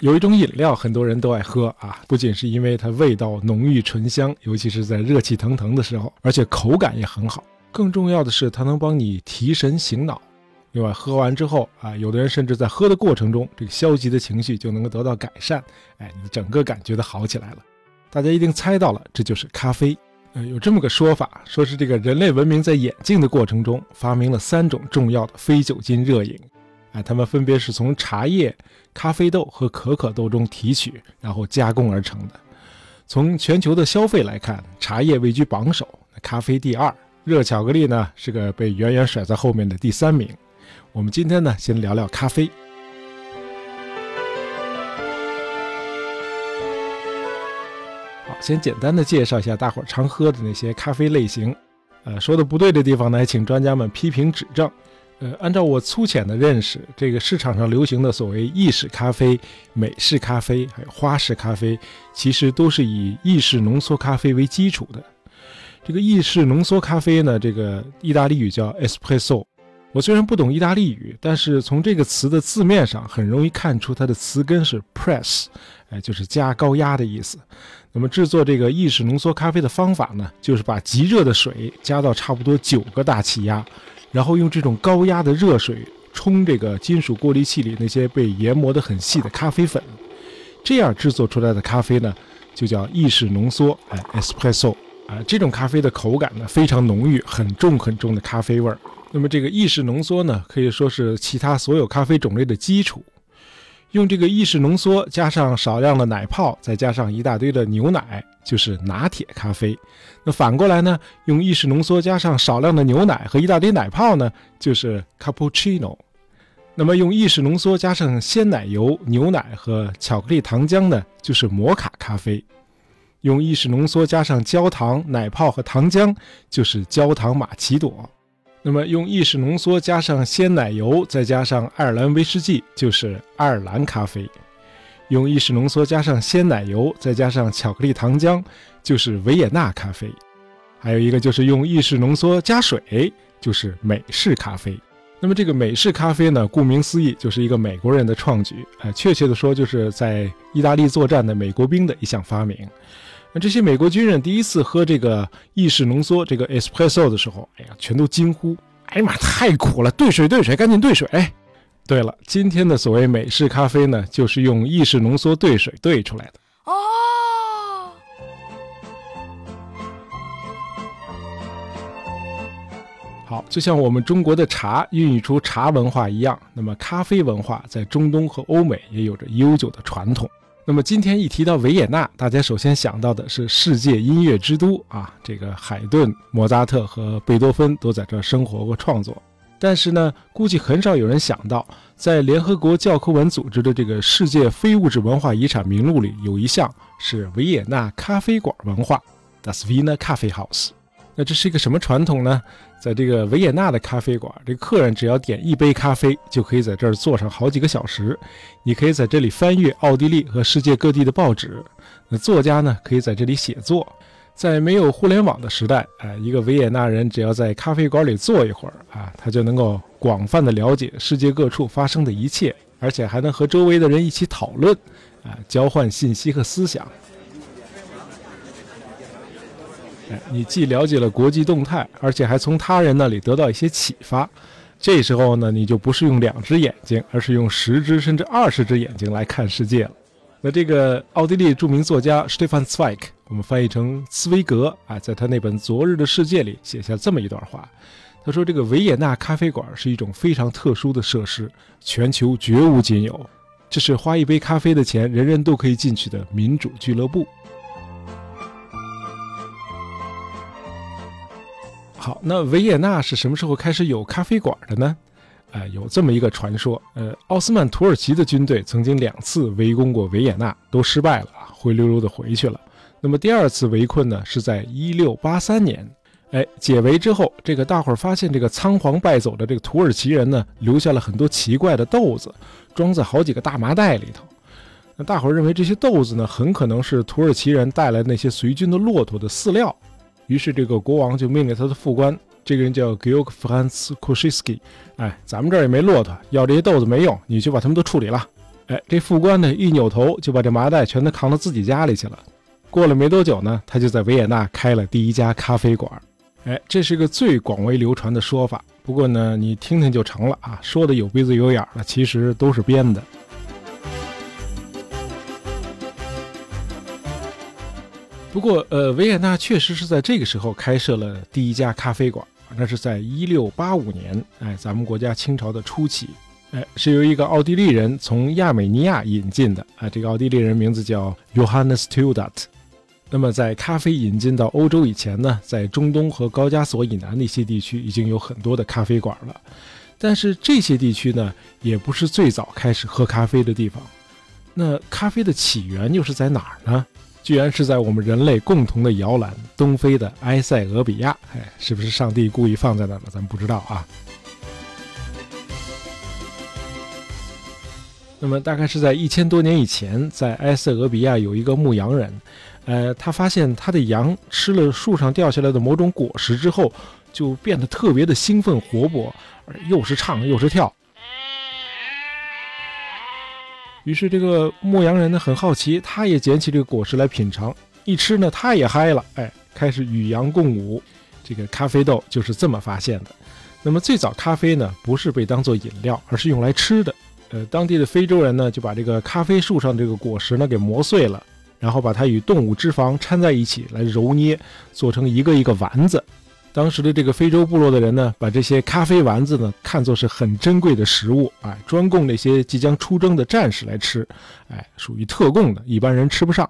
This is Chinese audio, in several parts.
有一种饮料，很多人都爱喝啊，不仅是因为它味道浓郁醇香，尤其是在热气腾腾的时候，而且口感也很好。更重要的是，它能帮你提神醒脑。另外，喝完之后啊，有的人甚至在喝的过程中，这个消极的情绪就能够得到改善，哎，你整个感觉都好起来了。大家一定猜到了，这就是咖啡。呃，有这么个说法，说是这个人类文明在演进的过程中，发明了三种重要的非酒精热饮。哎，它们分别是从茶叶、咖啡豆和可可豆中提取，然后加工而成的。从全球的消费来看，茶叶位居榜首，咖啡第二，热巧克力呢是个被远远甩在后面的第三名。我们今天呢，先聊聊咖啡。好，先简单的介绍一下大伙儿常喝的那些咖啡类型。呃，说的不对的地方呢，请专家们批评指正。呃，按照我粗浅的认识，这个市场上流行的所谓意式咖啡、美式咖啡，还有花式咖啡，其实都是以意式浓缩咖啡为基础的。这个意式浓缩咖啡呢，这个意大利语叫 espresso。我虽然不懂意大利语，但是从这个词的字面上，很容易看出它的词根是 press，哎，就是加高压的意思。那么制作这个意式浓缩咖啡的方法呢，就是把极热的水加到差不多九个大气压。然后用这种高压的热水冲这个金属过滤器里那些被研磨得很细的咖啡粉，这样制作出来的咖啡呢，就叫意式浓缩，哎，espresso，啊，这种咖啡的口感呢非常浓郁，很重很重的咖啡味儿。那么这个意式浓缩呢，可以说是其他所有咖啡种类的基础。用这个意式浓缩加上少量的奶泡，再加上一大堆的牛奶。就是拿铁咖啡，那反过来呢？用意式浓缩加上少量的牛奶和一大堆奶泡呢，就是 cappuccino。那么用意式浓缩加上鲜奶油、牛奶和巧克力糖浆呢，就是摩卡咖啡。用意式浓缩加上焦糖、奶泡和糖浆，就是焦糖玛奇朵。那么用意式浓缩加上鲜奶油，再加上爱尔兰威士忌，就是爱尔兰咖啡。用意式浓缩加上鲜奶油，再加上巧克力糖浆，就是维也纳咖啡。还有一个就是用意式浓缩加水，就是美式咖啡。那么这个美式咖啡呢，顾名思义，就是一个美国人的创举。哎，确切的说，就是在意大利作战的美国兵的一项发明。那这些美国军人第一次喝这个意式浓缩这个 espresso 的时候，哎呀，全都惊呼：“哎呀妈，太苦了！兑水，兑水，赶紧兑水！”对了，今天的所谓美式咖啡呢，就是用意式浓缩兑水兑出来的哦。好，就像我们中国的茶孕育出茶文化一样，那么咖啡文化在中东和欧美也有着悠久的传统。那么今天一提到维也纳，大家首先想到的是世界音乐之都啊，这个海顿、莫扎特和贝多芬都在这生活过、创作。但是呢，估计很少有人想到，在联合国教科文组织的这个世界非物质文化遗产名录里，有一项是维也纳咖啡馆文化 （Das Wiener Kaffeehaus）。那这是一个什么传统呢？在这个维也纳的咖啡馆，这个客人只要点一杯咖啡，就可以在这儿坐上好几个小时。你可以在这里翻阅奥地利和世界各地的报纸。那作家呢，可以在这里写作。在没有互联网的时代，哎，一个维也纳人只要在咖啡馆里坐一会儿啊，他就能够广泛的了解世界各处发生的一切，而且还能和周围的人一起讨论，啊，交换信息和思想。哎，你既了解了国际动态，而且还从他人那里得到一些启发。这时候呢，你就不是用两只眼睛，而是用十只甚至二十只眼睛来看世界了。那这个奥地利著名作家 Stefan Zweig，我们翻译成茨威格啊，在他那本《昨日的世界》里写下这么一段话。他说：“这个维也纳咖啡馆是一种非常特殊的设施，全球绝无仅有。这是花一杯咖啡的钱，人人都可以进去的民主俱乐部。”好，那维也纳是什么时候开始有咖啡馆的呢？哎，有这么一个传说，呃，奥斯曼土耳其的军队曾经两次围攻过维也纳，都失败了啊，灰溜溜的回去了。那么第二次围困呢，是在一六八三年，哎，解围之后，这个大伙儿发现这个仓皇败走的这个土耳其人呢，留下了很多奇怪的豆子，装在好几个大麻袋里头。那大伙儿认为这些豆子呢，很可能是土耳其人带来那些随军的骆驼的饲料，于是这个国王就命令他的副官。这个人叫 Georg Franz Koschiski，哎，咱们这儿也没骆驼，要这些豆子没用，你去把他们都处理了。哎，这副官呢一扭头就把这麻袋全都扛到自己家里去了。过了没多久呢，他就在维也纳开了第一家咖啡馆。哎，这是个最广为流传的说法。不过呢，你听听就成了啊，说的有鼻子有眼的，其实都是编的。不过，呃，维也纳确实是在这个时候开设了第一家咖啡馆，那是在一六八五年，哎，咱们国家清朝的初期。哎，是由一个奥地利人从亚美尼亚引进的啊。这个奥地利人名字叫 Johannes t u d a t。那么，在咖啡引进到欧洲以前呢，在中东和高加索以南的一些地区已经有很多的咖啡馆了。但是这些地区呢，也不是最早开始喝咖啡的地方。那咖啡的起源又是在哪儿呢？居然是在我们人类共同的摇篮——东非的埃塞俄比亚。哎，是不是上帝故意放在那儿了？咱不知道啊。那么大概是在一千多年以前，在埃塞俄比亚有一个牧羊人，呃，他发现他的羊吃了树上掉下来的某种果实之后，就变得特别的兴奋活泼，又是唱又是跳。于是这个牧羊人呢很好奇，他也捡起这个果实来品尝，一吃呢他也嗨了，哎，开始与羊共舞。这个咖啡豆就是这么发现的。那么最早咖啡呢不是被当做饮料，而是用来吃的。呃，当地的非洲人呢，就把这个咖啡树上这个果实呢给磨碎了，然后把它与动物脂肪掺在一起来揉捏，做成一个一个丸子。当时的这个非洲部落的人呢，把这些咖啡丸子呢看作是很珍贵的食物，哎，专供那些即将出征的战士来吃，哎，属于特供的，一般人吃不上。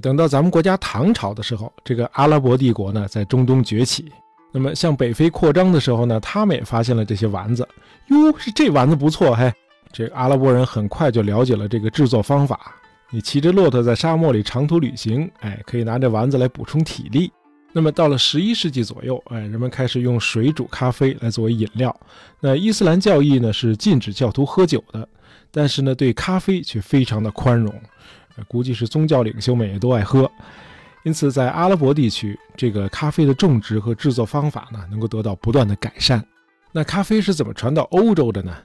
等到咱们国家唐朝的时候，这个阿拉伯帝国呢在中东崛起，那么向北非扩张的时候呢，他们也发现了这些丸子，哟，是这丸子不错，嘿。这阿拉伯人很快就了解了这个制作方法。你骑着骆驼在沙漠里长途旅行，哎，可以拿着丸子来补充体力。那么到了十一世纪左右，哎，人们开始用水煮咖啡来作为饮料。那伊斯兰教义呢是禁止教徒喝酒的，但是呢对咖啡却非常的宽容，估计是宗教领袖们也都爱喝。因此在阿拉伯地区，这个咖啡的种植和制作方法呢能够得到不断的改善。那咖啡是怎么传到欧洲的呢？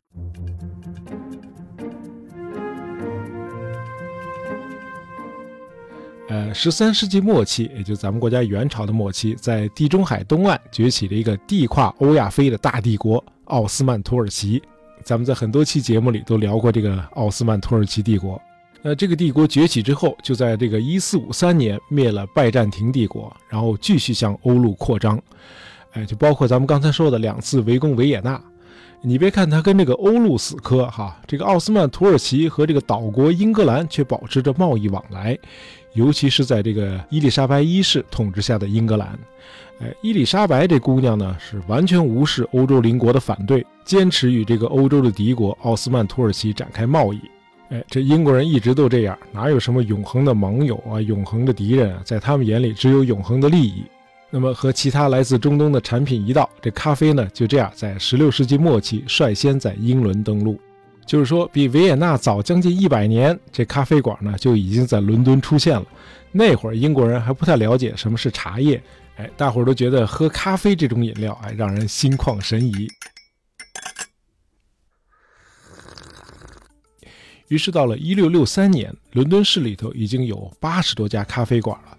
呃，十三世纪末期，也就咱们国家元朝的末期，在地中海东岸崛起了一个地跨欧亚非的大帝国——奥斯曼土耳其。咱们在很多期节目里都聊过这个奥斯曼土耳其帝国。那这个帝国崛起之后，就在这个一四五三年灭了拜占庭帝国，然后继续向欧陆扩张。哎，就包括咱们刚才说的两次围攻维也纳。你别看他跟这个欧陆死磕哈，这个奥斯曼土耳其和这个岛国英格兰却保持着贸易往来。尤其是在这个伊丽莎白一世统治下的英格兰，哎，伊丽莎白这姑娘呢是完全无视欧洲邻国的反对，坚持与这个欧洲的敌国奥斯曼土耳其展开贸易。哎，这英国人一直都这样，哪有什么永恒的盟友啊，永恒的敌人啊？在他们眼里，只有永恒的利益。那么和其他来自中东的产品一道，这咖啡呢就这样在16世纪末期率先在英伦登陆。就是说，比维也纳早将近一百年，这咖啡馆呢就已经在伦敦出现了。那会儿英国人还不太了解什么是茶叶，哎，大伙儿都觉得喝咖啡这种饮料，哎，让人心旷神怡。于是到了一六六三年，伦敦市里头已经有八十多家咖啡馆了。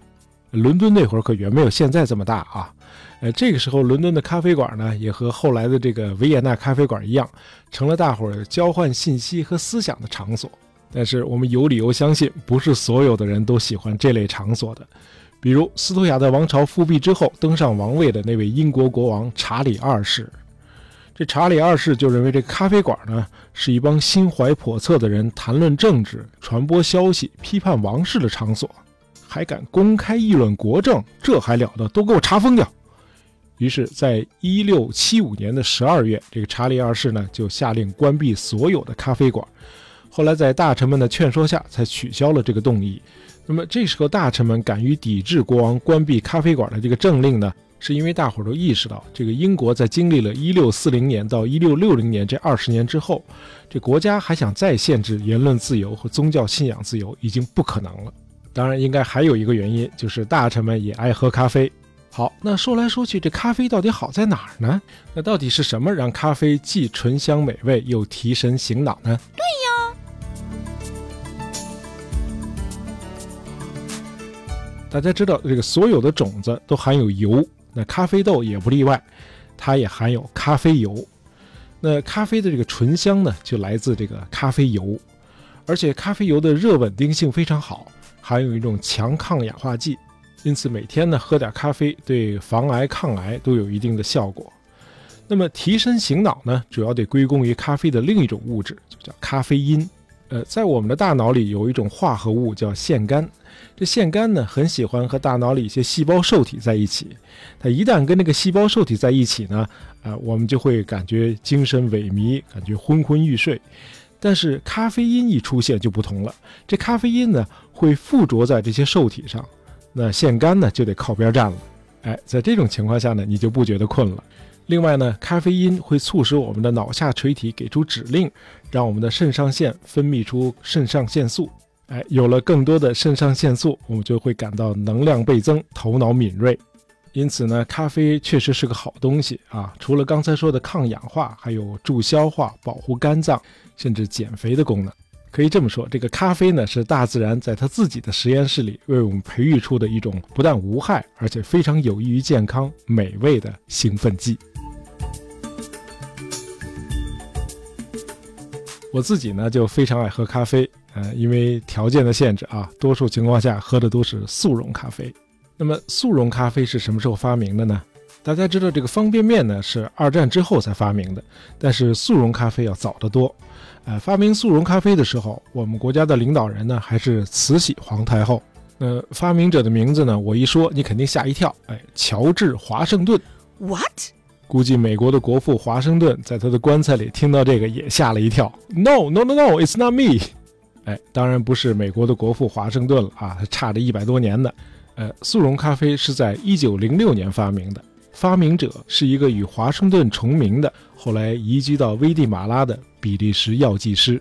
伦敦那会儿可远没有现在这么大啊。呃，这个时候，伦敦的咖啡馆呢，也和后来的这个维也纳咖啡馆一样，成了大伙儿交换信息和思想的场所。但是，我们有理由相信，不是所有的人都喜欢这类场所的。比如，斯图亚特王朝复辟之后登上王位的那位英国国王查理二世，这查理二世就认为这咖啡馆呢，是一帮心怀叵测的人谈论政治、传播消息、批判王室的场所，还敢公开议论国政，这还了得？都给我查封掉！于是，在一六七五年的十二月，这个查理二世呢就下令关闭所有的咖啡馆。后来，在大臣们的劝说下，才取消了这个动议。那么，这时候大臣们敢于抵制国王关闭咖啡馆的这个政令呢，是因为大伙儿都意识到，这个英国在经历了一六四零年到一六六零年这二十年之后，这国家还想再限制言论自由和宗教信仰自由已经不可能了。当然应该还有一个原因就是大臣们也爱喝咖啡。好那说来说去这咖啡到底好在哪儿呢？那到底是什么让咖啡既醇香美味又提神醒脑呢？对呀。大家知道这个所有的种子都含有油那咖啡豆也不例外它也含有咖啡油。那咖啡的这个醇香呢就来自这个咖啡油而且咖啡油的热稳定性非常好。含有一种强抗氧化剂，因此每天呢喝点咖啡对防癌抗癌都有一定的效果。那么提神醒脑呢，主要得归功于咖啡的另一种物质，就叫咖啡因。呃，在我们的大脑里有一种化合物叫腺苷，这腺苷呢很喜欢和大脑里一些细胞受体在一起，它一旦跟那个细胞受体在一起呢，啊，我们就会感觉精神萎靡，感觉昏昏欲睡。但是咖啡因一出现就不同了，这咖啡因呢会附着在这些受体上，那腺苷呢就得靠边站了。哎，在这种情况下呢，你就不觉得困了。另外呢，咖啡因会促使我们的脑下垂体给出指令，让我们的肾上腺分泌出肾上腺素。哎，有了更多的肾上腺素，我们就会感到能量倍增，头脑敏锐。因此呢，咖啡确实是个好东西啊！除了刚才说的抗氧化，还有助消化、保护肝脏，甚至减肥的功能。可以这么说，这个咖啡呢，是大自然在它自己的实验室里为我们培育出的一种不但无害，而且非常有益于健康、美味的兴奋剂。我自己呢就非常爱喝咖啡，呃，因为条件的限制啊，多数情况下喝的都是速溶咖啡。那么速溶咖啡是什么时候发明的呢？大家知道这个方便面呢是二战之后才发明的，但是速溶咖啡要早得多。呃，发明速溶咖啡的时候，我们国家的领导人呢还是慈禧皇太后。呃，发明者的名字呢，我一说你肯定吓一跳，哎，乔治华盛顿。What？估计美国的国父华盛顿在他的棺材里听到这个也吓了一跳。No no no no，it's not me。哎，当然不是美国的国父华盛顿了啊，他差着一百多年呢。呃，速溶咖啡是在一九零六年发明的，发明者是一个与华盛顿重名的，后来移居到危地马拉的比利时药剂师。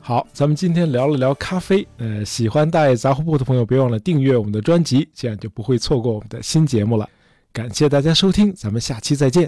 好，咱们今天聊了聊咖啡。呃，喜欢大爷杂货铺的朋友，别忘了订阅我们的专辑，这样就不会错过我们的新节目了。感谢大家收听，咱们下期再见。